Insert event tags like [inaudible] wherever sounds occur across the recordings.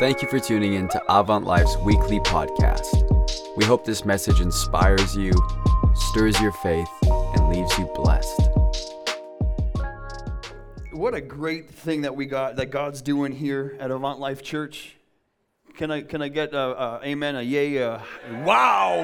Thank you for tuning in to Avant Life's weekly podcast. We hope this message inspires you, stirs your faith, and leaves you blessed. What a great thing that we got, that God's doing here at Avant Life Church. Can I, can I get a, a amen, a yay, a wow?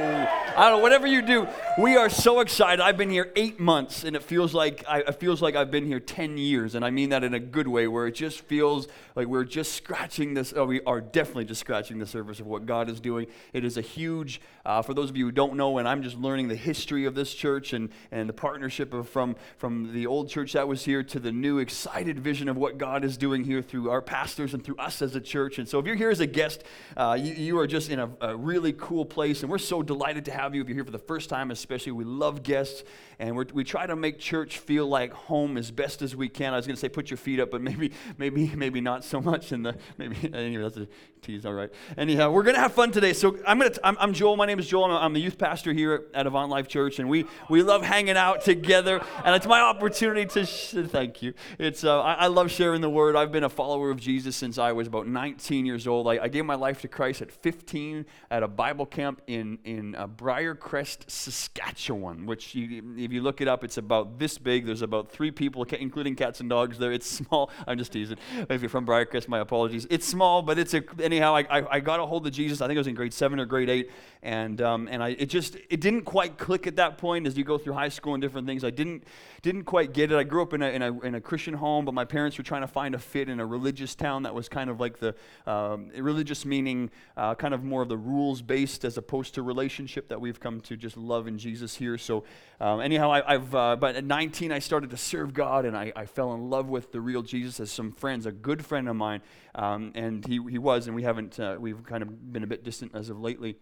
I don't know, whatever you do. We are so excited. I've been here eight months, and it feels like I, it feels like I've been here ten years, and I mean that in a good way, where it just feels like we're just scratching this. Oh, we are definitely just scratching the surface of what God is doing. It is a huge. Uh, for those of you who don't know, and I'm just learning the history of this church and and the partnership of from from the old church that was here to the new excited vision of what God is doing here through our pastors and through us as a church. And so, if you're here as a guest uh, you, you, are just in a, a, really cool place, and we're so delighted to have you. If you're here for the first time, especially, we love guests, and we try to make church feel like home as best as we can. I was going to say put your feet up, but maybe, maybe, maybe not so much. In the maybe [laughs] anyway, that's a tease. All right. Anyhow, we're going to have fun today. So I'm going to. I'm, I'm, Joel. My name is Joel. I'm, I'm the youth pastor here at Avant Life Church, and we we love hanging out together. And it's my opportunity to sh- thank you. It's uh, I, I, love sharing the word. I've been a follower of Jesus since I was about 19 years old. I, I gave my life to Christ at 15 at a Bible camp in in uh, Briercrest, Saskatchewan. Which, you, if you look it up, it's about this big. There's about three people, including cats and dogs. There, it's [laughs] small. I'm just teasing. If you're from Briercrest, my apologies. It's small, but it's a anyhow. I, I, I got a hold of Jesus. I think I was in grade seven or grade eight, and um, and I it just it didn't quite click at that point as you go through high school and different things. I didn't didn't quite get it. I grew up in a in a, in a Christian home, but my parents were trying to find a fit in a religious town that was kind of like the um, religious meaning uh, kind of more of the rules based as opposed to relationship that we've come to just love in Jesus here. So um, anyhow, I, have uh, but at 19 I started to serve God, and I, I, fell in love with the real Jesus as some friends, a good friend of mine, um, and he he was, and we haven't uh, we've kind of been a bit distant as of lately.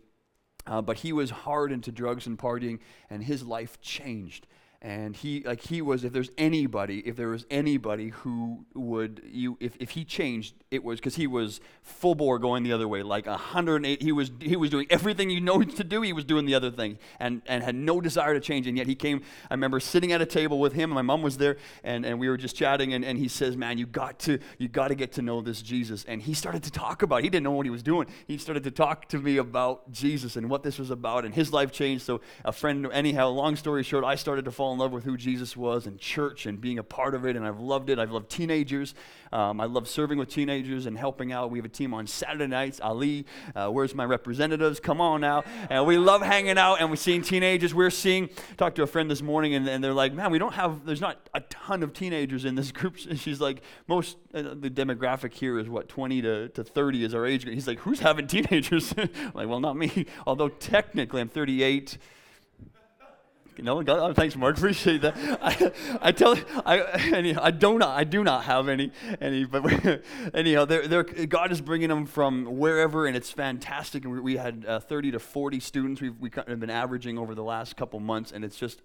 Uh, but he was hard into drugs and partying, and his life changed and he like he was if there's anybody if there was anybody who would you if, if he changed it was because he was full bore going the other way like 108 he was he was doing everything you know [laughs] to do he was doing the other thing and and had no desire to change and yet he came i remember sitting at a table with him and my mom was there and, and we were just chatting and, and he says man you got to you got to get to know this jesus and he started to talk about it. he didn't know what he was doing he started to talk to me about jesus and what this was about and his life changed so a friend anyhow long story short i started to fall in love with who Jesus was and church and being a part of it, and I've loved it. I've loved teenagers. Um, I love serving with teenagers and helping out. We have a team on Saturday nights. Ali, uh, where's my representatives? Come on now. And we love hanging out and we're seeing teenagers. We're seeing, talked to a friend this morning, and, and they're like, man, we don't have, there's not a ton of teenagers in this group. [laughs] And she's like, most, uh, the demographic here is what, 20 to, to 30 is our age group. He's like, who's having [laughs] teenagers? [laughs] Like, well, not me. Although technically I'm 38. No, God, oh, thanks, Mark. [laughs] Appreciate that. I, I tell I, I do not, I do not have any, any. But [laughs] anyhow, they're, they're, God is bringing them from wherever, and it's fantastic. And we, we had uh, 30 to 40 students. We've, we've been averaging over the last couple months, and it's just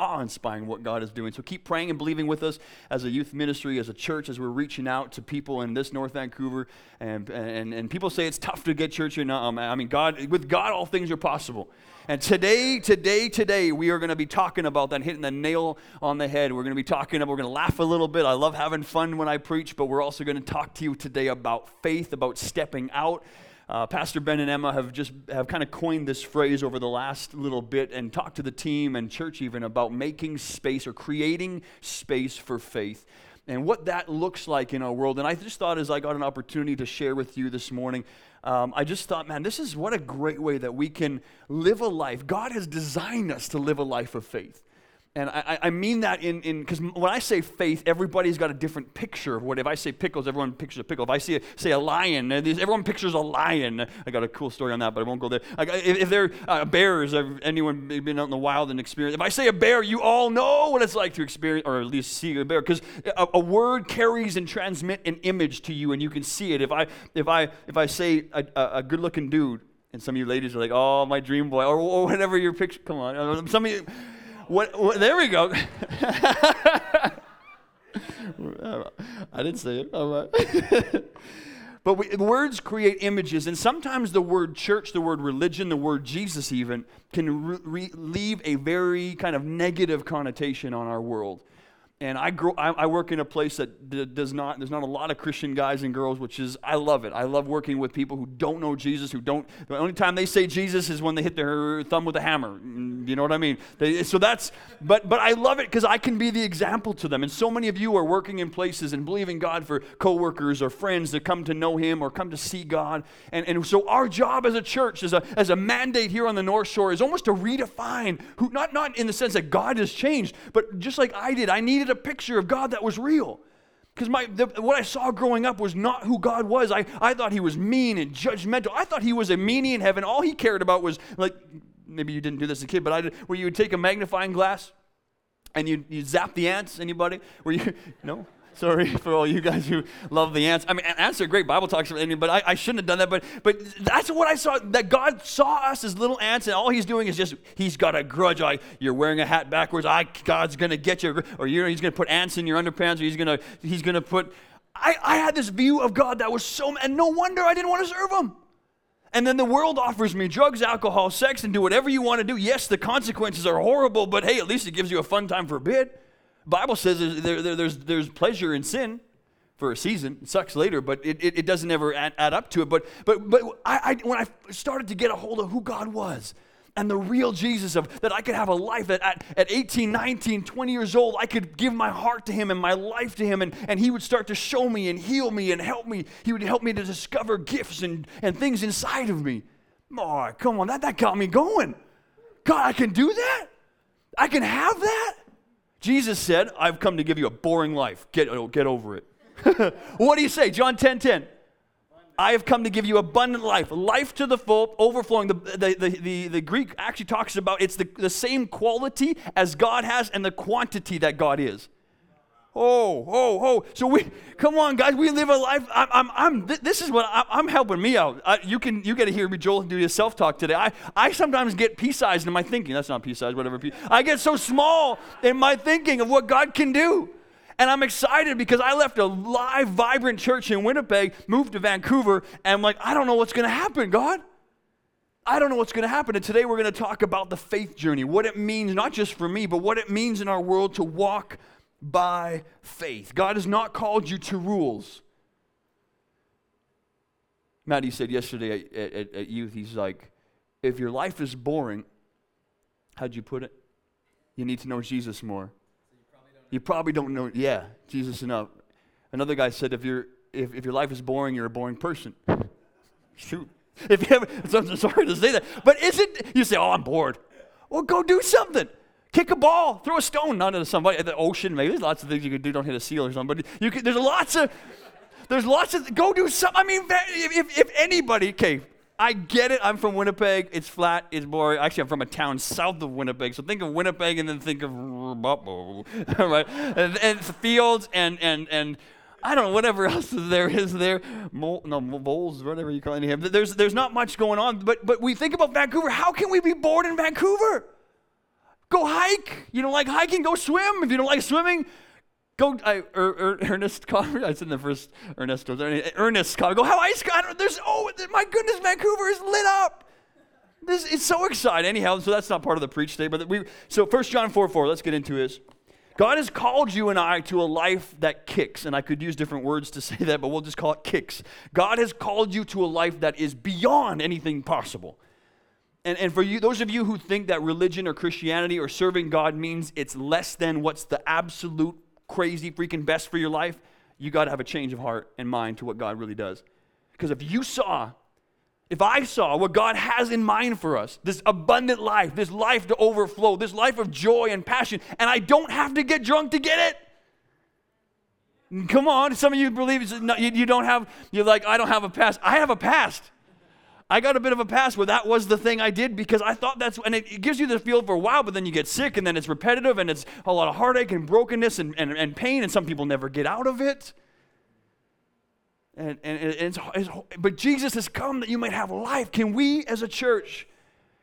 awe-inspiring what God is doing. So keep praying and believing with us as a youth ministry, as a church, as we're reaching out to people in this North Vancouver. And, and, and people say it's tough to get church. In, um, I mean, God, with God, all things are possible. And today, today, today, we are going to be talking about that, hitting the nail on the head. We're going to be talking about, we're going to laugh a little bit. I love having fun when I preach, but we're also going to talk to you today about faith, about stepping out. Uh, Pastor Ben and Emma have just have kind of coined this phrase over the last little bit and talked to the team and church even about making space or creating space for faith and what that looks like in our world. And I just thought as I got an opportunity to share with you this morning, um, I just thought, man, this is what a great way that we can live a life. God has designed us to live a life of faith. And I, I mean that in because when I say faith, everybody's got a different picture of what. If I say pickles, everyone pictures a pickle. If I see a, say a lion, everyone pictures a lion. I got a cool story on that, but I won't go there. if, if they're uh, bears, anyone been out in the wild and experienced? If I say a bear, you all know what it's like to experience, or at least see a bear, because a, a, word carries and transmit an image to you, and you can see it. If I if I if I say a, a, good-looking dude, and some of you ladies are like, "Oh, my dream boy," or, or whatever your picture. Come on, some of you what, what, there we go. [laughs] I didn't say it. All right. [laughs] but we, words create images, and sometimes the word church, the word religion, the word Jesus, even, can re- re- leave a very kind of negative connotation on our world. And I, grow, I, I, work in a place that d- does not, there's not a lot of Christian guys and girls, which is, I love it. I love working with people who don't know Jesus, who don't, the only time they say Jesus is when they hit their thumb with a hammer. Mm, you know what I mean? They, so that's, but, but I love it because I can be the example to them. And so many of you are working in places and believing God for coworkers or friends to come to know Him or come to see God. And, and so our job as a church, as a, as a mandate here on the North Shore, is almost to redefine who, not, not in the sense that God has changed, but just like I did, I needed a picture of God that was real. Because my the, what I saw growing up was not who God was. I, I thought he was mean and judgmental. I thought he was a meanie in heaven. All he cared about was like maybe you didn't do this as a kid, but I did, where you would take a magnifying glass and you you zap the ants. Anybody? Where you [laughs] no? Sorry [laughs] for all you guys who love the ants. I mean, ants are great. Bible talks for about but I, I shouldn't have done that. But but that's what I saw. That God saw us as little ants, and all He's doing is just He's got a grudge. Like you're wearing a hat backwards. I God's gonna get you, or you He's gonna put ants in your underpants, or He's gonna He's gonna put. I, I had this view of God that was so, and no wonder I didn't want to serve Him. And then the world offers me drugs, alcohol, sex, and do whatever you want to do. Yes, the consequences are horrible, but hey, at least it gives you a fun time for a bit. Bible says there, there, there's, there's pleasure in sin for a season. It sucks later, but it, it, it doesn't ever add, add, up to it. But, but, but I, I, when I started to get a hold of who God was and the real Jesus of that I could have a life at, at 18, 19, 20 years old, I could give my heart to him and my life to him, and, and he would start to show me and heal me and help me. He would help me to discover gifts and, and things inside of me. Oh, come on, that, that got me going. God, I can do that? I can have that? Jesus said, I've come to give you a boring life. Get, oh, get over it. [laughs] what do you say? John 10 10. I have come to give you abundant life, life to the full, overflowing. The, the, the, the, the Greek actually talks about it's the, the same quality as God has and the quantity that God is. Oh, oh, oh. So we, come on, guys, we live a life. I'm, I'm, I'm this is what I'm, I'm helping me out. I, you can, you got to hear me, Joel, do your self talk today. I, I sometimes get pea sized in my thinking. That's not pea sized, whatever. I get so small in my thinking of what God can do. And I'm excited because I left a live, vibrant church in Winnipeg, moved to Vancouver, and I'm like, I don't know what's going to happen, God. I don't know what's going to happen. And today we're going to talk about the faith journey, what it means, not just for me, but what it means in our world to walk by faith. God has not called you to rules. Maddie said yesterday at, at, at, youth, he's like, if your life is boring, how'd you put it? You need to know Jesus more. You, probably don't know, yeah, Jesus enough. Another guy said, if, you if, if your life is boring, you're a boring person. [laughs] Shoot. If you ever, [laughs] I'm sorry to say that, but is it, you say, oh, I'm bored. Well, go do something. Kick a ball, throw a stone, not into somebody at the ocean. Maybe there's lots of things you could do. Don't hit a seal or something. But you can, there's lots of, there's lots of. Go do something. I mean, if, if anybody, okay, I get it. I'm from Winnipeg. It's flat. It's boring. Actually, I'm from a town south of Winnipeg. So think of Winnipeg and then think of [laughs] right, and, and fields and and and I don't know whatever [laughs] else there is there. Mol, no bowls, whatever you call it. There's there's not much going on. But but we think about Vancouver. How can we be bored in Vancouver? Go hike. You don't like hiking? Go swim. If you don't like swimming, go. I, er, er, Earnest. [laughs] I said in the first Earnest. Was there any, Earnest Coffee. Go have ice. God, there's oh my goodness, Vancouver is lit up. This it's so exciting. Anyhow, so that's not part of the preach today. But we so First John four four. Let's get into this. God has called you and I to a life that kicks, and I could use different words to [laughs] say that, but we'll just call it kicks. God has called you to a life that is beyond anything possible. And, and for you, those of you who think that religion or Christianity or serving God means it's less than what's the absolute crazy freaking best for your life, you got to have a change of heart and mind to what God really does. Because if you saw, if I saw what God has in mind for us, this abundant life, this life to overflow, this life of joy and passion, and I don't have to get drunk to get it. Come on, some of you believe you don't have, you're like, I don't have a past. I have a past. I got a bit of a pass where that was the thing I did because I thought that's, and it, gives you the feel for a while, but then you get sick and then it's repetitive and it's a lot of heartache and brokenness and, and, and pain, and some people never get out of it. And, and, and it's, it's, but Jesus has come that you might have life. Can we as a church,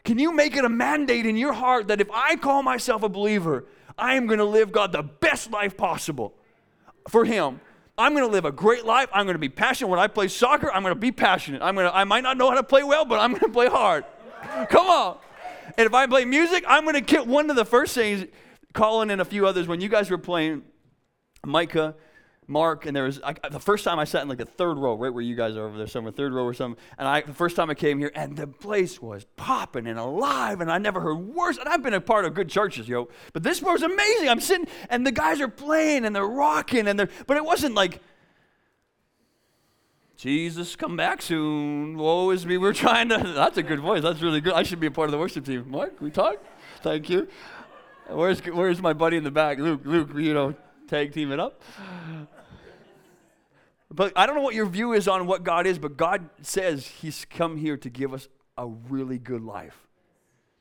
can you make it a mandate in your heart that if I call myself a believer, I am going to live God the best life possible for Him? I'm going to live a great life. I'm going to be passionate. When I play soccer, I'm going to be passionate. I'm going to, I might not know how to play well, but I'm going to play hard. [laughs] Come on. And if I play music, I'm going to get one of the first things, Colin and a few others, when you guys were playing, Micah, Mark, and there was I, the first time I sat in like the third row, right where you guys are over there, somewhere third row or something. And I the first time I came here, and the place was popping and alive, and I never heard worse. And I've been a part of good churches, yo, but this was amazing. I'm sitting, and the guys are playing and they're rocking, and they're, but it wasn't like. Jesus, come back soon. Woe is me. We're trying to. [laughs] That's a good voice. That's really good. I should be a part of the worship team. Mark, we talk? Thank you. Where's, where's my buddy in the back? Luke, Luke, you know, tag team it up. But I don't know what your view is on what God is, but God says He's come here to give us a really good life.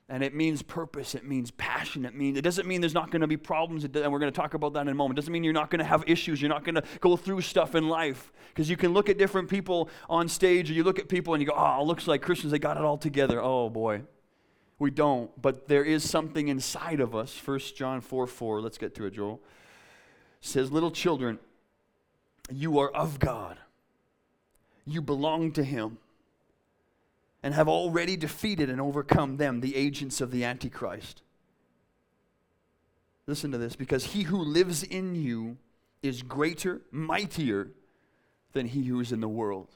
And it means purpose, it means passion, it means it doesn't mean there's not going to be problems, and we're going to talk about that in a moment. It doesn't mean you're not going to have issues, you're not going to go through stuff in life. Because you can look at different people on stage, or you look at people and you go, oh, it looks like Christians, they got it all together. Oh boy. We don't, but there is something inside of us. 1 John 4 4, let's get to it, Joel. Says, Little children, you are of God. You belong to Him and have already defeated and overcome them, the agents of the Antichrist. Listen to this because he who lives in you is greater, mightier than he who is in the world.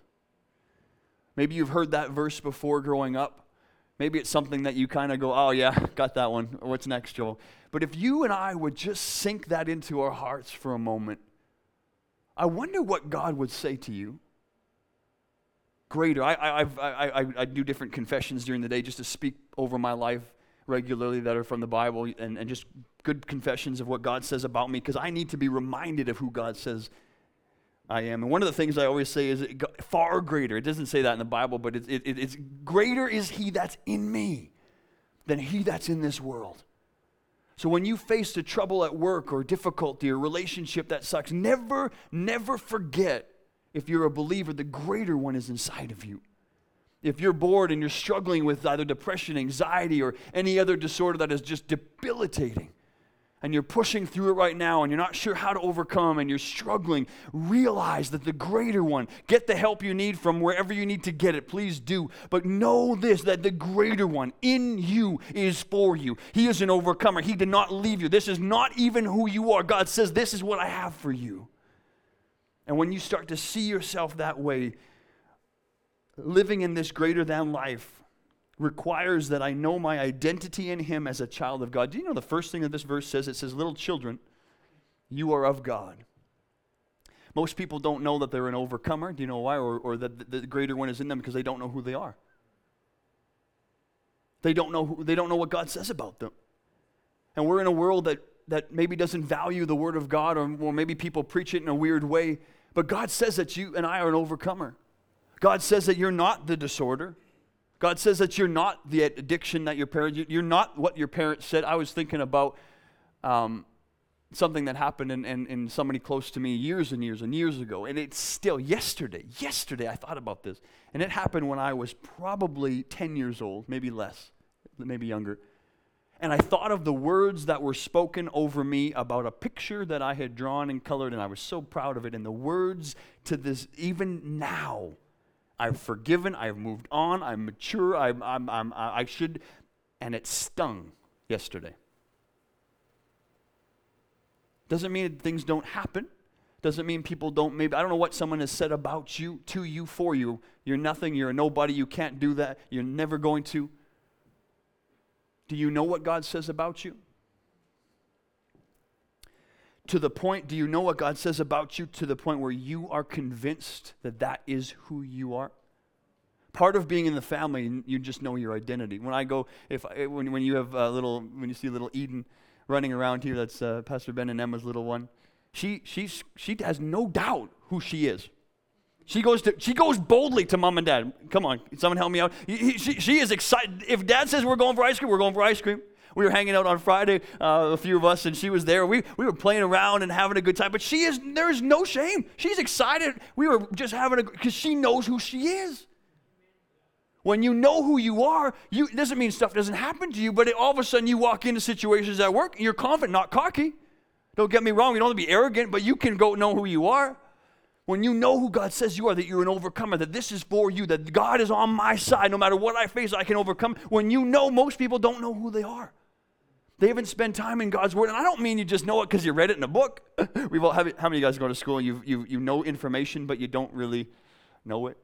Maybe you've heard that verse before growing up. Maybe it's something that you kind of go, oh, yeah, got that one. What's next, Joel? But if you and I would just sink that into our hearts for a moment, I wonder what God would say to you. Greater. I, I, I, I, I do different confessions during the day just to speak over my life regularly that are from the Bible and, and just good confessions of what God says about me because I need to be reminded of who God says I am. And one of the things I always say is far greater. It doesn't say that in the Bible, but it, it, it's greater is He that's in me than He that's in this world. So when you face the trouble at work or difficulty or relationship that sucks, never, never forget if you're a believer, the greater one is inside of you. If you're bored and you're struggling with either depression, anxiety, or any other disorder that is just debilitating, and you're pushing through it right now and you're not sure how to overcome and you're struggling, realize that the greater one, get the help you need from wherever you need to get it, please do. But know this that the greater one in you is for you. He is an overcomer. He did not leave you. This is not even who you are. God says, This is what I have for you. And when you start to see yourself that way, living in this greater than life, requires that I know my identity in Him as a child of God. Do you know the first thing that this verse says? It says, Little children, you are of God. Most people don't know that they're an overcomer. Do you know why? Or, or that the greater one is in them because they don't know who they are. They don't know, who, they don't know what God says about them. And we're in a world that, that maybe doesn't value the Word of God, or, or maybe people preach it in a weird way. But God says that you and I are an overcomer. God says that you're not the disorder. God says that you're not the addiction that your parents, you're not what your parents said. I was thinking about um, something that happened in, in, in, somebody close to me years and years and years ago. And it's still, yesterday, yesterday I thought about this. And it happened when I was probably 10 years old, maybe less, maybe younger. And I thought of the words that were spoken over me about a picture that I had drawn and colored, and I was so proud of it. And the words to this, even now, I've forgiven, I've moved on, I'm mature, I'm, I'm, I'm, I should, and it stung yesterday. Doesn't mean things don't happen. Doesn't mean people don't maybe, I don't know what someone has said about you, to you, for you. You're nothing, you're a nobody, you can't do that, you're never going to. Do you know what God says about you? To the point, do you know what God says about you to the point where you are convinced that that is who you are? Part of being in the family, you just know your identity. When I go, if when, when you have a little, when you see little Eden running around here, that's uh, Pastor Ben and Emma's little one. She she's she has no doubt who she is. She goes to she goes boldly to mom and dad. Come on, someone help me out. He, he, she, she is excited. If dad says we're going for ice cream, we're going for ice cream. We were hanging out on Friday, uh, a few of us, and she was there. We, we were playing around and having a good time, but she is, there is no shame. She's excited. We were just having a, because she knows who she is. When you know who you are, you, it doesn't mean stuff doesn't happen to you, but it, all of a sudden you walk into situations at work, you're confident, not cocky. Don't get me wrong, you don't have to be arrogant, but you can go know who you are. When you know who God says you are, that you're an overcomer, that this is for you, that God is on my side, no matter what I face, I can overcome. When you know most people don't know who they are. They haven't spent time in God's Word. And I don't mean you just know it because you read it in a book. [laughs] We've all, how many of you guys go to school and you, you, you know information, but you don't really know it?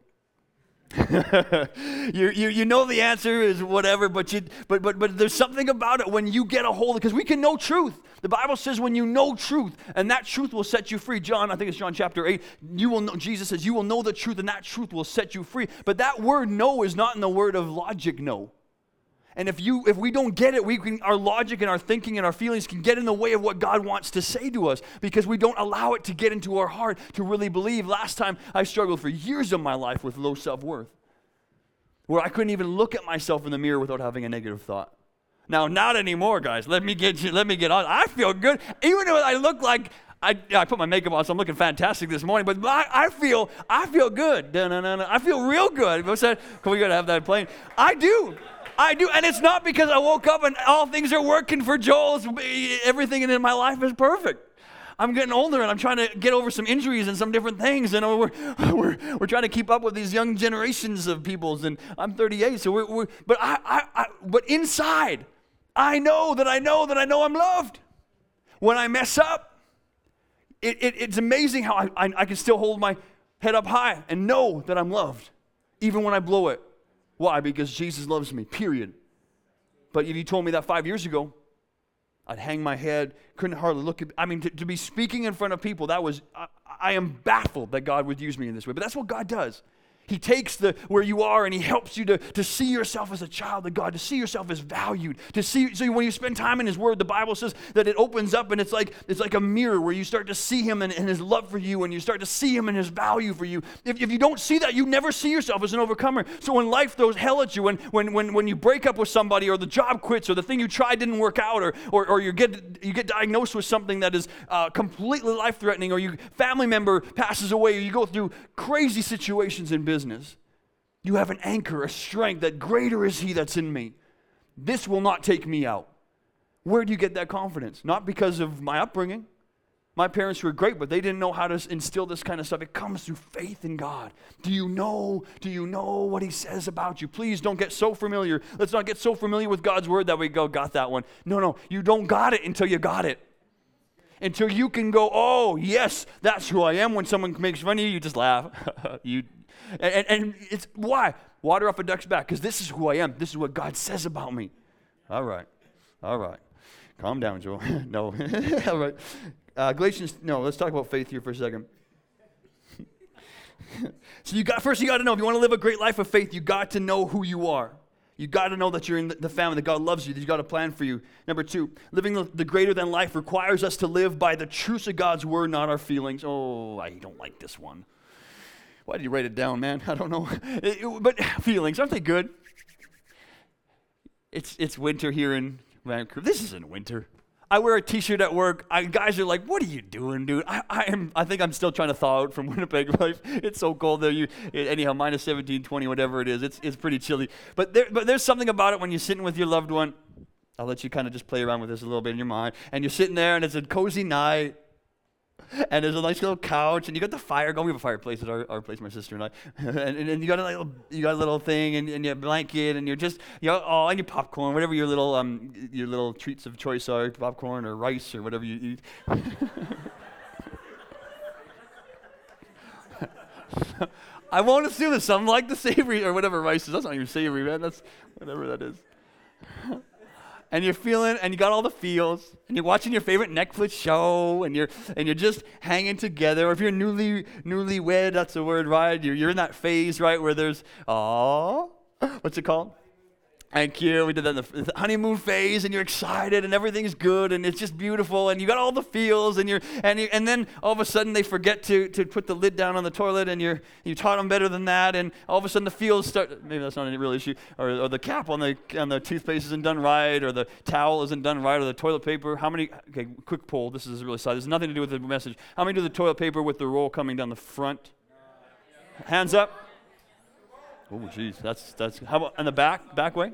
[laughs] you, you, you know the answer is whatever, but, you, but, but, but there's something about it when you get a hold of because we can know truth. The Bible says when you know truth, and that truth will set you free. John, I think it's John chapter 8, you will know, Jesus says, you will know the truth, and that truth will set you free. But that word know is not in the word of logic know. And if you if we don't get it, we can, our logic and our thinking and our feelings can get in the way of what God wants to say to us because we don't allow it to get into our heart to really believe. Last time I struggled for years of my life with low self-worth. Where I couldn't even look at myself in the mirror without having a negative thought. Now, not anymore, guys. Let me get you, let me get on. I feel good. Even though I look like I, I put my makeup on, so I'm looking fantastic this morning. But I, I feel I feel good. I feel real good. Can we gotta have that playing? I do. I do, and it's not because I woke up and all things are working for Joel's, Everything in my life is perfect. I'm getting older and I'm trying to get over some injuries and some different things. And we're, [laughs] we're, we're trying to keep up with these young generations of peoples. And I'm 38, so we're, we're but I, I, I, but inside, I know that I know that I know I'm loved. When I mess up, it, it, it's amazing how I, I, I can still hold my head up high and know that I'm loved, even when I blow it. Why? Because Jesus loves me, period. But if you told me that five years ago, I'd hang my head, couldn't hardly look at, I mean, to, to be speaking in front of people, that was, I, I am baffled that God would use me in this way. But that's what God does. He takes the where you are and he helps you to, to see yourself as a child of God, to see yourself as valued, to see so when you spend time in his word, the Bible says that it opens up and it's like it's like a mirror where you start to see him and, and his love for you and you start to see him and his value for you. If, if you don't see that, you never see yourself as an overcomer. So when life throws hell at you, when when when, when you break up with somebody or the job quits or the thing you tried didn't work out or or, or you get you get diagnosed with something that is uh, completely life threatening or your family member passes away or you go through crazy situations in business business. You have an anchor, a strength that greater is He that's in me. This will not take me out. Where do you get that confidence? Not because of my upbringing. My parents were great, but they didn't know how to instill this kind of stuff. It comes through faith in God. Do you know? Do you know what He says about you? Please don't get so familiar. Let's not get so familiar with God's word that we go, got that one. No, no, you don't got it until you got it. Until you can go, oh, yes, that's who I am. When someone makes fun of you, you just laugh. [laughs] you and, and it's why? Water off a duck's back, because this is who I am. This is what God says about me. All right. All right. Calm down, Joel. [laughs] no. [laughs] All right. Uh, Galatians, no, let's talk about faith here for a second. [laughs] so you got first you got to know if you want to live a great life of faith, you got to know who you are. You got to know that you're in the family, that God loves you, that He's got a plan for you. Number two, living the greater than life requires us to live by the truths of God's word, not our feelings. Oh, I don't like this one. Why did you write it down, man? [laughs] I don't know. [laughs] but [laughs] feelings, aren't they good? It's, it's winter here in Vancouver. This isn't winter. I wear a t-shirt at work. I, guys are like, "What are you doing, dude?" I, I am. I think I'm still trying to thaw out from Winnipeg life. It's so cold there. You anyhow, minus 17, 20, whatever it is. It's it's pretty chilly. But there, but there's something about it when you're sitting with your loved one. I'll let you kind of just play around with this a little bit in your mind. And you're sitting there, and it's a cozy night [laughs] and there's a nice little couch, and you got the fire going. We have a fireplace at our, our place, my sister and I. [laughs] and, and, and, you got a little, you got a little thing, and, and your blanket, and you're just, you know, oh, and your popcorn, whatever your little, um, your little treats of choice are, popcorn or rice or whatever you eat. [laughs] I won't assume that some like the savory or whatever rice is. That's not even savory, man. That's whatever that is and you're feeling and you got all the feels and you're watching your favorite Netflix show and you're and you're just hanging together. Or if you're newly newly wed, that's the word, right? You're, you're in that phase, right, where there's oh, what's it called? Thank you. We did that in the honeymoon phase, and you're excited, and everything's good, and it's just beautiful, and you got all the feels, and you're, and you, and then all of a sudden they forget to, to put the lid down on the toilet, and you're, you taught them better than that, and all of a sudden the feels start. Maybe that's not any real issue, or, or the cap on the on the toothpaste isn't done right, or the towel isn't done right, or the toilet paper. How many? Okay, quick poll. This is really side. This has nothing to do with the message. How many do the toilet paper with the roll coming down the front? Hands up. Oh, jeez, that's that's. How about in the back, back way?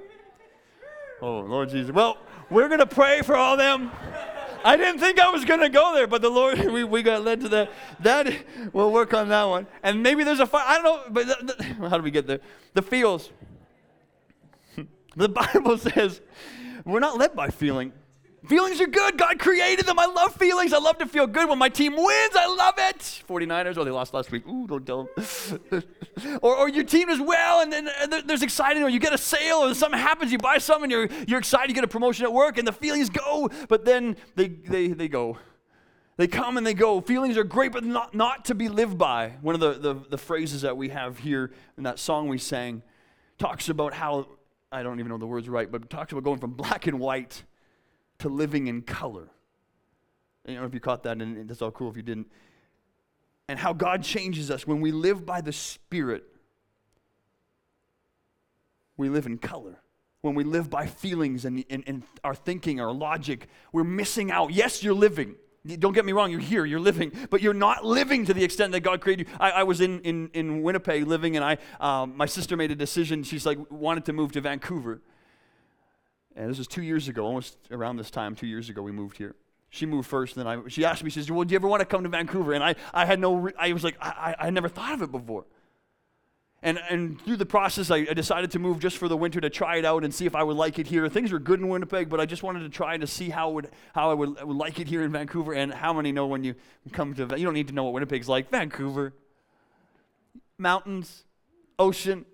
Oh, Lord Jesus. Well, we're gonna pray for all them. I didn't think I was gonna go there, but the Lord, [laughs] we, we got led to that. That we'll work on that one. And maybe there's a fire. I don't know, but the, the, [laughs] how do we get there? The feels. [laughs] the Bible says we're not led by feeling. Feelings are good. God created them. I love feelings. I love to feel good when my team wins. I love it. 49ers, oh, they lost last week. Ooh, don't tell them. [laughs] or, or your team does well and then there's exciting, or you get a sale or something happens, you buy something, you're, you're excited, you get a promotion at work, and the feelings go, but then they, they, they go. They come and they go. Feelings are great, but not, not to be lived by. One of the, the, the phrases that we have here in that song we sang talks about how, I don't even know the words right, but talks about going from black and white to living in color. I don't know if you caught that, and that's all cool if you didn't. And how God changes us when we live by the Spirit. We live in color. When we live by feelings and, and, and our thinking, our logic, we're missing out. Yes, you're living. Don't get me wrong, you're here, you're living, but you're not living to the extent that God created you. I, I was in, in, in Winnipeg living, and I, um, my sister made a decision. She's like, wanted to move to Vancouver. And this was two years ago, almost around this time, two years ago, we moved here. She moved first, and then I, she asked me, she says, Well, do you ever want to come to Vancouver? And I, I had no, I was like, I, I, I never thought of it before. And, and through the process, I, I, decided to move just for the winter to try it out and see if I would like it here. Things were good in Winnipeg, but I just wanted to try to see how, would, how I, would, I would like it here in Vancouver. And how many know when you come to, you don't need to know what Winnipeg's like. Vancouver, mountains, ocean,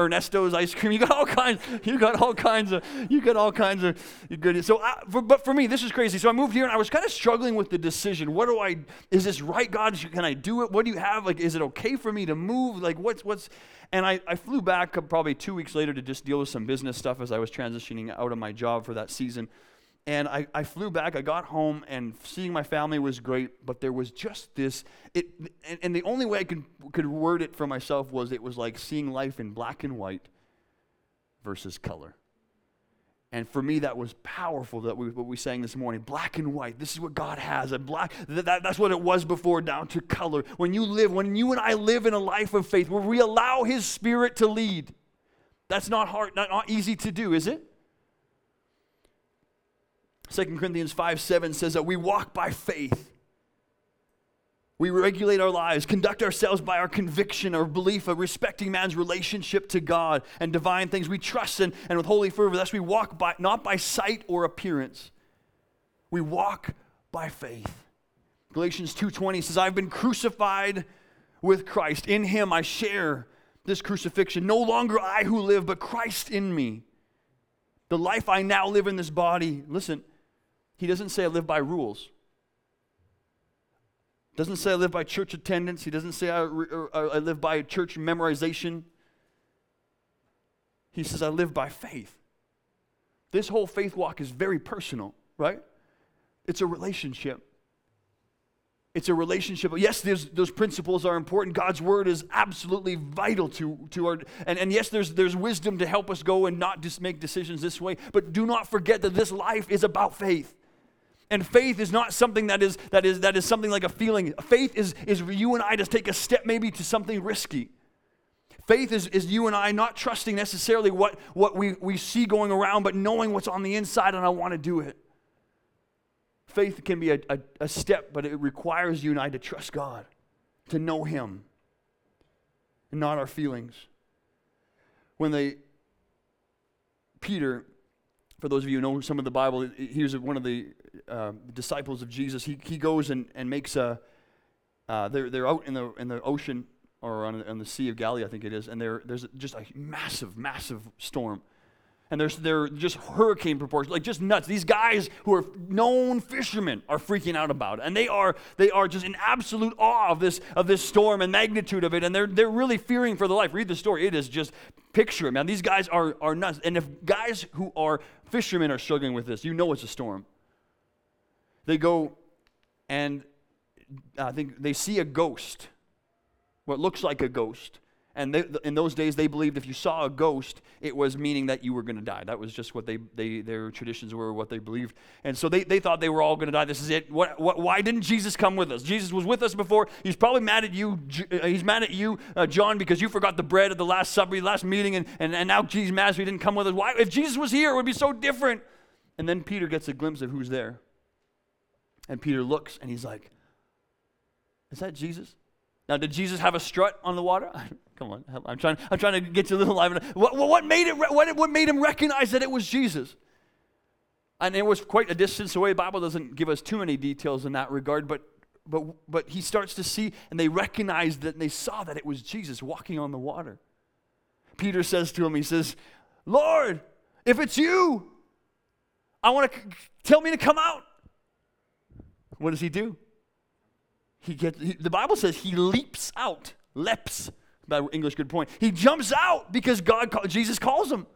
Ernesto's ice cream. [laughs] You got all kinds. You got all kinds of. You got all kinds of good. So, I, for, but for me, this is crazy. So I moved here, and I was kind of struggling with the decision. What do I? Is this right, God? Can I do it? What do you have? Like, is it okay for me to move? Like, what's what's? And I, I flew back probably two weeks later to just deal with some business stuff as I was transitioning out of my job for that season. And I, I flew back, I got home, and seeing my family was great, but there was just this, it, and, and the only way I could, could word it for myself was it was like seeing life in black and white versus color. And for me, that was powerful that we, what we sang this morning. Black and white. This is what God has. A black, that, that, that's what it was before, down to color. When you live, when you and I live in a life of faith, where we allow His Spirit to lead, that's not hard, not, not easy to do, is it? 2 Corinthians 5 7 says that we walk by faith. We regulate our lives, conduct ourselves by our conviction or belief of respecting man's relationship to God and divine things. We trust in and with holy fervor. Thus we walk by not by sight or appearance. We walk by faith. Galatians 2:20 says, I've been crucified with Christ. In him I share this crucifixion. No longer I who live, but Christ in me. The life I now live in this body, listen, he doesn't say I live by rules. Doesn't say I live by church attendance. He doesn't say I, I live by church memorization. He says I live by faith. This whole faith walk is very personal, right? It's a relationship. It's a relationship. Yes, those principles are important. God's word is absolutely vital to, to our and, and yes, there's there's wisdom to help us go and not just make decisions this way. But do not forget that this life is about faith. And faith is not something that is, that is, that is something like a feeling. Faith is, is you and I to take a step maybe to something risky. Faith is, is you and I not trusting necessarily what, what we, we see going around, but knowing what's on the inside and I want to do it. Faith can be a, a, a step, but it requires you and I to trust God, to know Him, and not our feelings. When they, Peter, for those of you who know some of the Bible, he was one of the uh, disciples of Jesus. He, he goes and, and makes a, uh, they're, they're out in the, in the ocean or on, on the Sea of Galilee, I think it is, and there's just a massive, massive storm. And there's, they're just hurricane proportions, like just nuts. These guys who are known fishermen are freaking out about it. And they are, they are just in absolute awe of this, of this storm and magnitude of it. And they're, they're really fearing for their life. Read the story. It is just picture it, man. These guys are, are nuts. And if guys who are fishermen are struggling with this, you know it's a storm. They go and I think they see a ghost, what looks like a ghost. And they, in those days, they believed if you saw a ghost, it was meaning that you were going to die. That was just what they, they, their traditions were, what they believed. And so they, they thought they were all going to die. This is it. What, what, why didn't Jesus come with us? Jesus was with us before. He's probably mad at you. Uh, he's mad at you, uh, John, because you forgot the bread at the last supper, the last meeting, and, and, and now Jesus mad he didn't come with us. Why? If Jesus was here, it would be so different. And then Peter gets a glimpse of who's there. And Peter looks and he's like, Is that Jesus? Now, did Jesus have a strut on the water? [laughs] Come on, I'm trying, I'm trying to get you a little live. What, what, made it, what, what made him recognize that it was Jesus? And it was quite a distance away. The Bible doesn't give us too many details in that regard, but but but he starts to see and they recognize that and they saw that it was Jesus walking on the water. Peter says to him, he says, Lord, if it's you, I want to tell me to come out. What does he do? He gets he, the Bible says he leaps out. Leaps. Bad English good point. He jumps out because God Jesus calls him.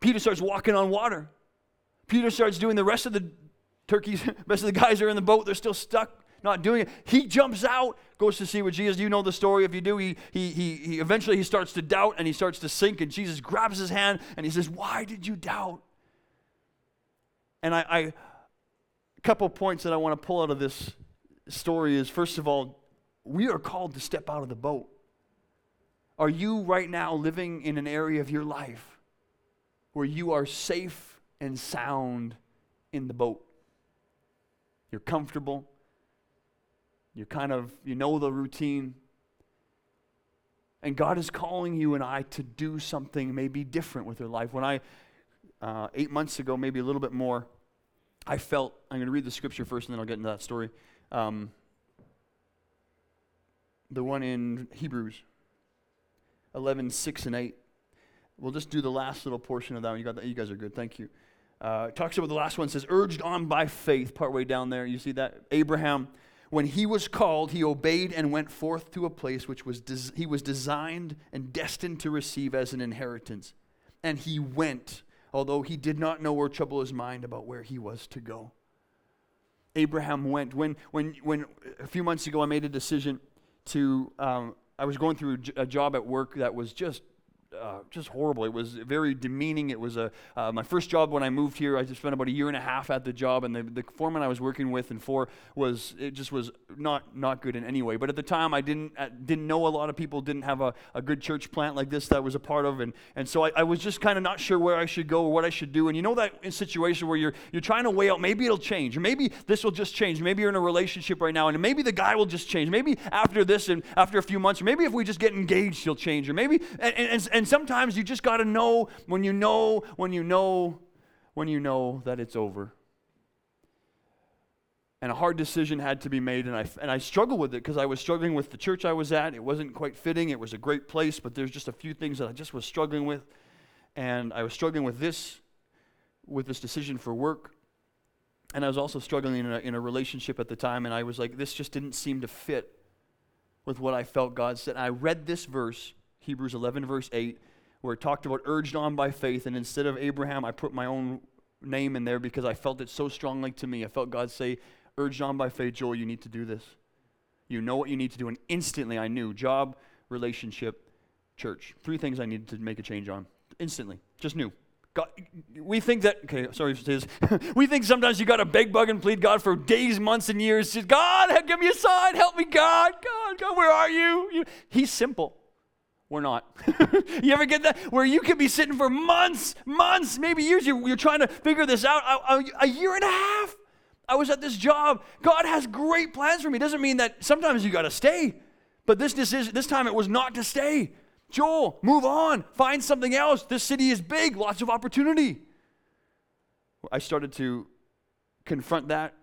Peter starts walking on water. Peter starts doing the rest of the turkeys, [laughs] rest of the guys are in the boat, they're still stuck not doing it. He jumps out, goes to see what Jesus. You know the story. If you do, he, he, he, he eventually he starts to doubt and he starts to sink, and Jesus grabs his hand and he says, Why did you doubt? And I, I a couple points that I want to pull out of this story is first of all, we are called to step out of the boat. Are you right now living in an area of your life where you are safe and sound in the boat? You're comfortable. You're kind of you know the routine. And God is calling you and I to do something maybe different with your life. When I uh, eight months ago, maybe a little bit more, I felt I'm going to read the scripture first, and then I'll get into that story. Um, the one in Hebrews 11, 6 and 8. We'll just do the last little portion of that one. You got that? You guys are good. Thank you. Uh, talks about the last one. says, urged on by faith, partway down there. You see that? Abraham, when he was called, he obeyed and went forth to a place which was des- he was designed and destined to receive as an inheritance. And he went, although he did not know or trouble his mind about where he was to go. Abraham went. When, when, when a few months ago I made a decision to, um, I was going through a job at work that was just uh, just horrible. It was very demeaning. It was a, uh, my first job when I moved here. I just spent about a year and a half at the job, and the, the foreman I was working with and for was it just was not not good in any way. But at the time, I didn't uh, didn't know a lot of people. Didn't have a, a good church plant like this that I was a part of, and and so I, I was just kind of not sure where I should go or what I should do. And you know that situation where you're you're trying to weigh out maybe it'll change, or maybe this will just change. Maybe you're in a relationship right now, and maybe the guy will just change. Maybe after this and after a few months, or maybe if we just get engaged, he'll change. Or maybe and and, and sometimes you just got to know when you know, when you know, when you know that it's over. And a hard decision had to be made, and I, and I struggled with it because I was struggling with the church I was at. It wasn't quite fitting. It was a great place, but there's just a few things that I just was struggling with. And I was struggling with this, with this decision for work. And I was also struggling in a, in a relationship at the time, and I was like, this just didn't seem to fit with what I felt God said. I read this verse, Hebrews 11, verse 8, where it talked about urged on by faith, and instead of Abraham, I put my own name in there because I felt it so strongly to me. I felt God say, urged on by faith, Joel, you need to do this. You know what you need to do. And instantly I knew job, relationship, church. Three things I needed to make a change on. Instantly. Just knew. God, we think that, okay, sorry [laughs] say this. we think sometimes you got to beg, bug, and plead God for days, months, and years. God, give me a sign. Help me, God. God, God, where are you? you he's simple. We're not. [laughs] you ever get that? Where you could be sitting for months, months, maybe years, you're, you're trying to figure this out. A, year and a half, I was at this job. God has great plans for me. Doesn't mean that sometimes you got to stay. But this decision, this time it was not to stay. Joel, move on. Find something else. This city is big, lots of opportunity. I started to confront that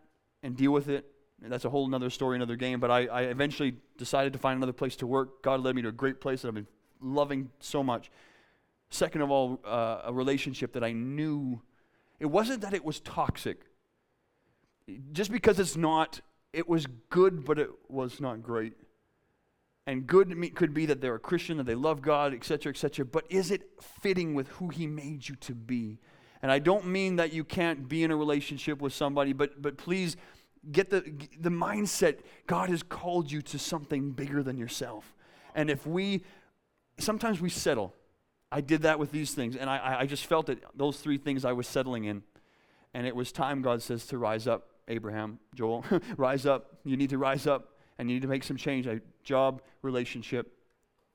and deal with it that's a whole other story, another game. But I, I, eventually decided to find another place to work. God led me to a great place that I've been loving so much. Second of all, uh, a relationship that I knew it wasn't that it was toxic. Just because it's not, it was good, but it was not great. And good could be that they're a Christian, that they love God, etc., etc. But is it fitting with who He made you to be? And I don't mean that you can't be in a relationship with somebody, but but please get the the mindset. God has called you to something bigger than yourself. And if we sometimes we settle. I did that with these things, and I, I just felt that those three things I was settling in. And it was time, God says, to rise up, Abraham, Joel, [laughs] rise up. You need to rise up, and you need to make some change. A job, relationship,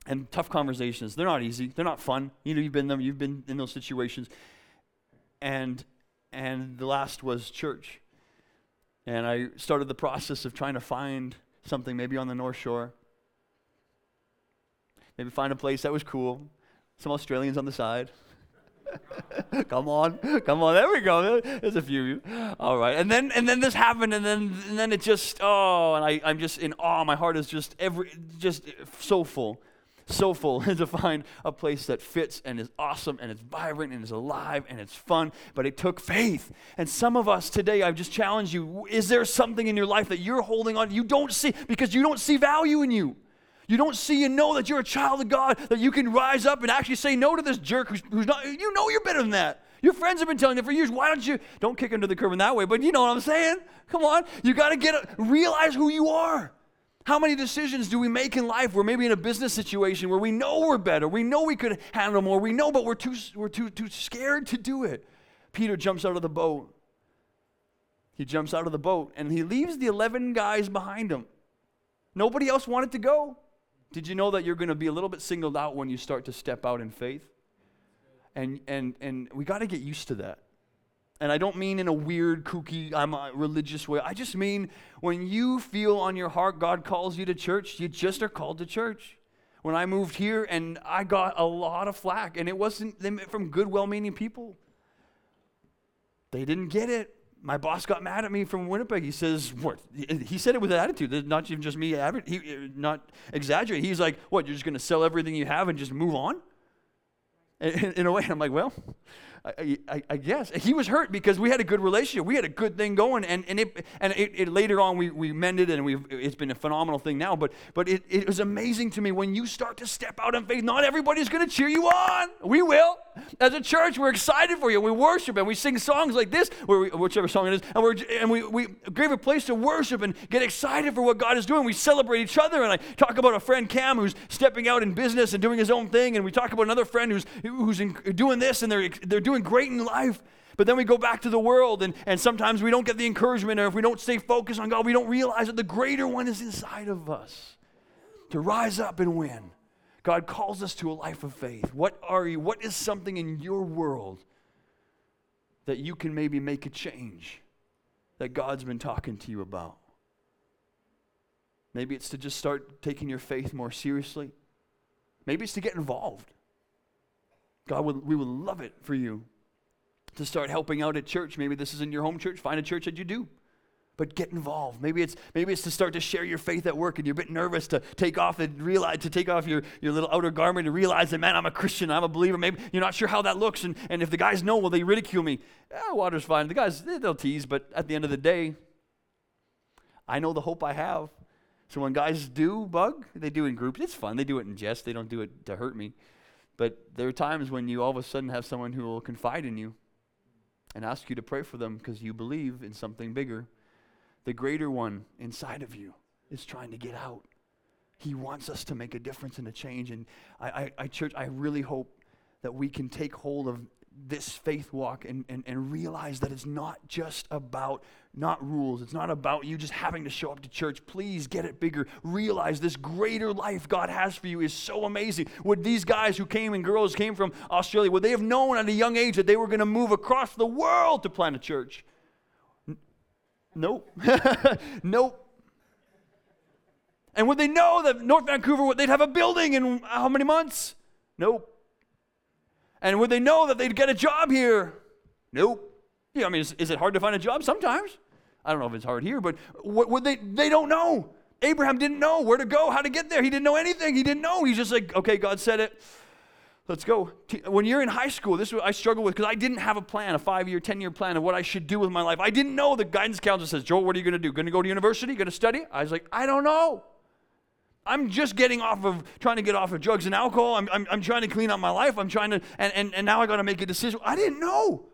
and tough conversations. They're not easy. They're not fun. You know, you've been them. You've been in those situations. And and the last was church. And I started the process of trying to find something, maybe on the North Shore, Maybe find a place that was cool. Some Australians on the side. [laughs] come on, come on. There we go. There's a few of you. All right. And then and then this happened, and then and then it just oh, and I I'm just in awe. My heart is just every just so full so full [laughs] to find a place that fits and is awesome and it's vibrant and is alive and it's fun, but it took faith. And some of us today, I've just challenged you is there something in your life that you're holding on you don't see because you don't see value in you? You don't see and know that you're a child of God, that you can rise up and actually say no to this jerk who's, who's not, you know you're better than that. Your friends have been telling you for years, why don't you, don't kick under the curb in that way, but you know what I'm saying? Come on. You got to get, a, realize who you are. How many decisions do we make in life? We're maybe in a business situation where we know we're better, we know we could handle more, we know, but we're too, we're too, too scared to do it. Peter jumps out of the boat. He jumps out of the boat and he leaves the 11 guys behind him. Nobody else wanted to go. Did you know that you're going to be a little bit singled out when you start to step out in faith? And, and, and we got to get used to that. And I don't mean in a weird, kooky, I'm a religious way. I just mean when you feel on your heart God calls you to church, you just are called to church. When I moved here and I got a lot of flack, and it wasn't from good, well meaning people. They didn't get it. My boss got mad at me from Winnipeg. He says, "What?" He said it with an attitude. Not even just me, he, not exaggerate. He's like, "What? You're just going to sell everything you have and just move on?" In, in a way, I'm like, "Well, I, I, I, guess he was hurt because we had a good relationship. We had a good thing going, and, and, it, and it, it later on we, we mended, and we it's been a phenomenal thing now. But but it, it was amazing to me when you start to step out in faith. Not everybody's going to cheer you on. We will. As a church, we're excited for you. We worship and we sing songs like this, we, whichever song it is, and, we're, and we, we give a place to worship and get excited for what God is doing. We celebrate each other, and I talk about a friend Cam who's stepping out in business and doing his own thing, and we talk about another friend who's who's in, doing this, and they're they're doing great in life. But then we go back to the world, and, and sometimes we don't get the encouragement, or if we don't stay focused on God, we don't realize that the greater one is inside of us to rise up and win. God calls us to a life of faith. What are you? What is something in your world that you can maybe make a change that God's been talking to you about? Maybe it's to just start taking your faith more seriously. Maybe it's to get involved. God, we would love it for you to start helping out at church. Maybe this is in your home church. Find a church that you do. But get involved. Maybe it's maybe it's to start to share your faith at work and you're a bit nervous to take off and realize to take off your, your little outer garment and realize that man, I'm a Christian, I'm a believer. Maybe you're not sure how that looks, and, and if the guys know, will they ridicule me? Eh, water's fine. The guys they'll tease, but at the end of the day, I know the hope I have. So when guys do bug, they do in groups. It's fun. They do it in jest. They don't do it to hurt me. But there are times when you all of a sudden have someone who will confide in you and ask you to pray for them because you believe in something bigger. The greater one inside of you is trying to get out. He wants us to make a difference and a change. And I, I, I church, I really hope that we can take hold of this faith walk and, and, and realize that it's not just about not rules. It's not about you just having to show up to church. Please get it bigger. Realize this greater life god has for you is so amazing. Would these guys who came and girls came from australia would they have known at a young age that they were going to move across the world to plant a church. N- nope. [laughs] Nope. And would they know that north vancouver they'd have a building in how many months? Nope and would they know that they'd get a job here? Nope. Yeah, I mean, is, is it hard to find a job? Sometimes. I don't know if it's hard here, but what would they? They don't know. Abraham didn't know where to go, how to get there. He didn't know anything. He didn't know. He's just like, okay, God said it. Let's go. When you're in high school, this is what I struggle with because I didn't have a plan, a five year, 10 year plan of what I should do with my life. I didn't know the guidance counselor says, Joel, what are you going to do? Going to go to university? Going to study? I was like, I don't know. I'm just getting off of trying to get off of drugs and alcohol. I'm, I'm, I'm trying to clean up my life. I'm trying to, and, and, and now I got to make a decision. I didn't know.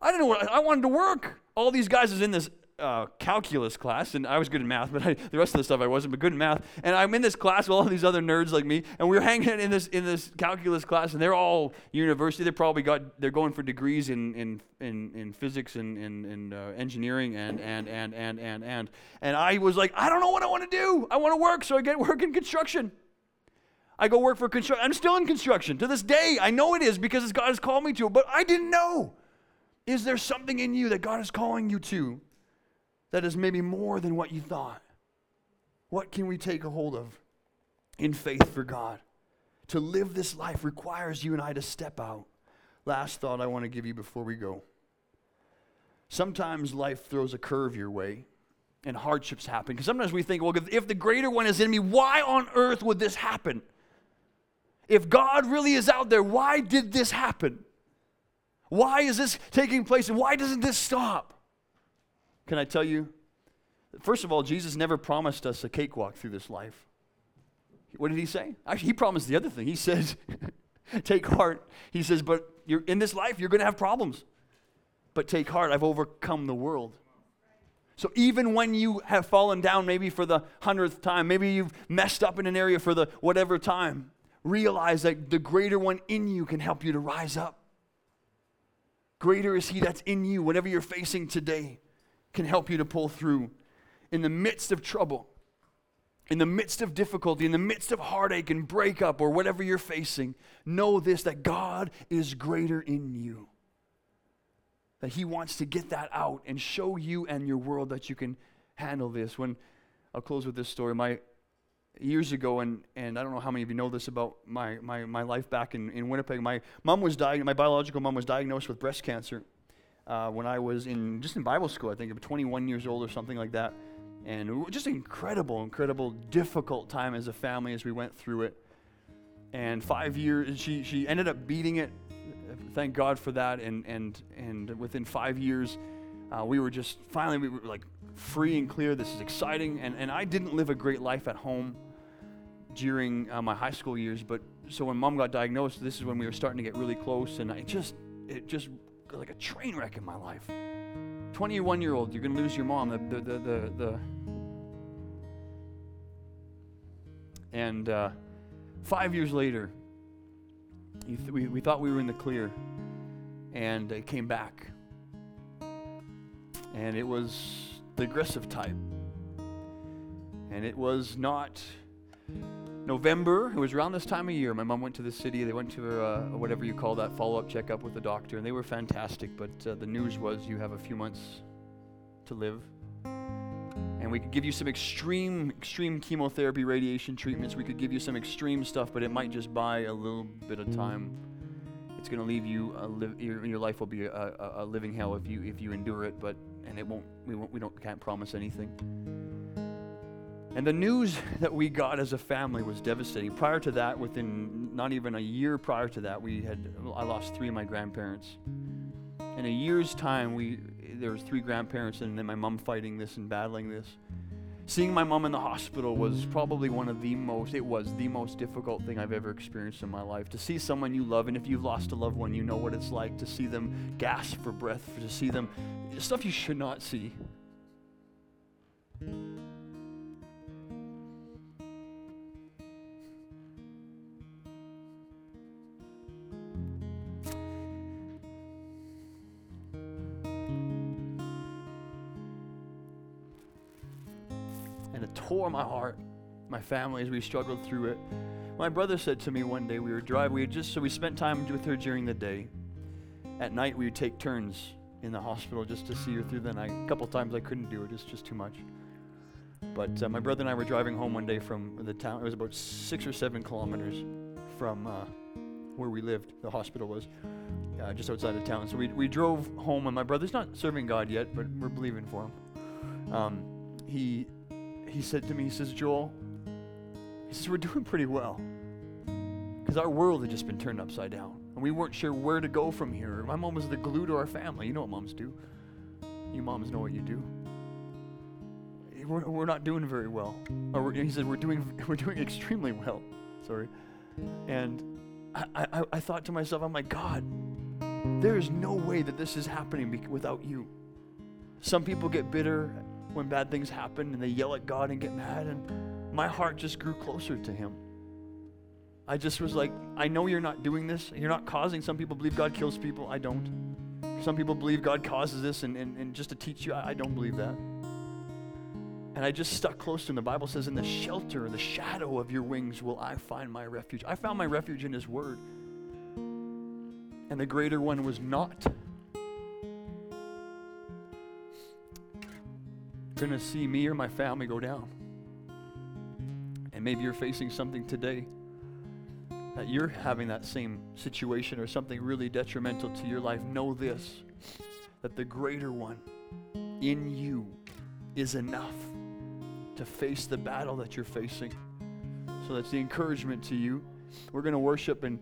I didn't know what I wanted to work. All these guys is in this uh, calculus class, and I was good in math, but I, the rest of the stuff I wasn't, but good in math. And I'm in this class with all these other nerds like me, and we are hanging in this in this calculus class, and they're all university. They probably got they're going for degrees in in in, in physics and in, in uh, engineering and and and and and and and I was like, I don't know what I want to do. I want to work, so I get work in construction. I go work for construction. I'm still in construction to this day. I know it is because God has called me to but I didn't know. Is there something in you that God is calling you to? That is maybe more than what you thought. What can we take a hold of in faith for God? To live this life requires you and I to step out. last thought I want to give you before we go. Sometimes life throws a curve your way and hardships happen. Because sometimes we think, well, if the greater one is in me, why on earth would this happen? If God really is out there, why did this happen? Why is this taking place and why doesn't this stop? Can I tell you? First of all, Jesus never promised us a cakewalk through this life. What did he say? Actually, he promised the other thing. He said, [laughs] Take heart. He says, But you're, in this life, you're going to have problems. But take heart, I've overcome the world. So even when you have fallen down, maybe for the hundredth time, maybe you've messed up in an area for the whatever time, realize that the greater one in you can help you to rise up. Greater is he that's in you, whatever you're facing today, can help you to pull through. In the midst of trouble, in the midst of difficulty, in the midst of heartache and breakup or whatever you're facing, know this that God is greater in you that He wants to get that out and show you and your world that you can handle this. When I'll close with this story. My years ago, and, and I don't know how many of you know this about my, my, my life back in, in Winnipeg. My mom was diagnosed, my biological mom was diagnosed with breast cancer uh, when I was in just in Bible school. I think about 21 years old or something like that. And just incredible, incredible, difficult time as a family as we went through it. And five years, she, she ended up beating it thank God for that. And, and, and within five years, uh, we were just finally we were like free and clear. This is exciting. And, and I didn't live a great life at home during uh, my high school years. But so when mom got diagnosed, this is when we were starting to get really close. And I just, it just like a train wreck in my life. 21 year old, you're going to lose your mom. The, the, the, the, the and uh, five years later, th- we, we thought we were in the clear, and it came back. And it was the aggressive type. And it was not November. It was around this time of year. My mom went to the city. They went to a, a whatever you call that follow up checkup with the doctor, and they were fantastic. But uh, the news was you have a few months to live and we could give you some extreme, extreme chemotherapy, radiation treatments. We could give you some extreme stuff, but it might just buy a little bit of time. It's going to leave you a li- your, your life will be a, a, a, living hell if you if you endure it. But and it won't. We won't. We don't can't promise anything. And the news [laughs] that we got as a family was devastating. Prior to that, within not even a year prior to that, we had I lost three of my grandparents. In a year's time, we there was three grandparents and then my mom fighting this and battling this. Seeing my mom in the hospital was probably one of the most, it was the most difficult thing I've ever experienced in my life. To see someone you love, and if you've lost a loved one, you know what it's like to see them gasp for breath, to see them, stuff you should not see. Tore my heart, my family, as we struggled through it. My brother said to me one day, we were driving, we had just, so we spent time with her during the day. At night, we would take turns in the hospital just to see her through the night. A couple times I couldn't do it, it's just too much. But uh, my brother and I were driving home one day from the town. It was about six or seven kilometers from uh, where we lived, the hospital was, uh, just outside of town. So we, we drove home, and my brother's not serving God yet, but we're believing for him. Um, he he said to me, he says, Joel, he says, we're doing pretty well. Because our world had just been turned upside down. And we weren't sure where to go from here. My mom was the glue to our family. You know what moms do. You moms know what you do. We're, we're not doing very well. Or he said, we're doing, [laughs] we're doing extremely well. Sorry. And I, I, I thought to myself, I'm like, God, there is no way that this is happening without you. Some people get bitter when bad things happen and they yell at God and get mad. And my heart just grew closer to Him. I just was like, I know you're not doing this. You're not causing. Some people believe God kills people. I don't. Some people believe God causes this and, and, and just to teach you. I, I don't believe that. And I just stuck close to him. The Bible says, In the shelter, the shadow of your wings will I find my refuge. I found my refuge in His Word. And the greater one was not going to see me or my family go down. And maybe you're facing something today that you're having that same situation or something really detrimental to your life, know this that the greater one in you is enough to face the battle that you're facing. So that's the encouragement to you. We're going to worship and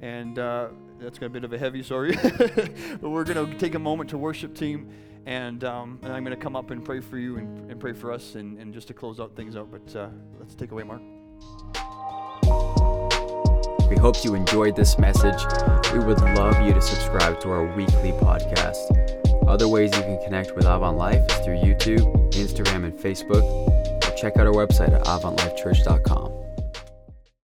and uh, that's got a bit of a heavy sorry, [laughs] but we're going to take a moment to worship team, and, um, and I'm going to come up and pray for you and, and pray for us, and, and just to close out things out. But uh, let's take away, Mark. We hope you enjoyed this message. We would love you to subscribe to our weekly podcast. Other ways you can connect with Avant Life is through YouTube, Instagram, and Facebook. Or check out our website at avantlifechurch.com.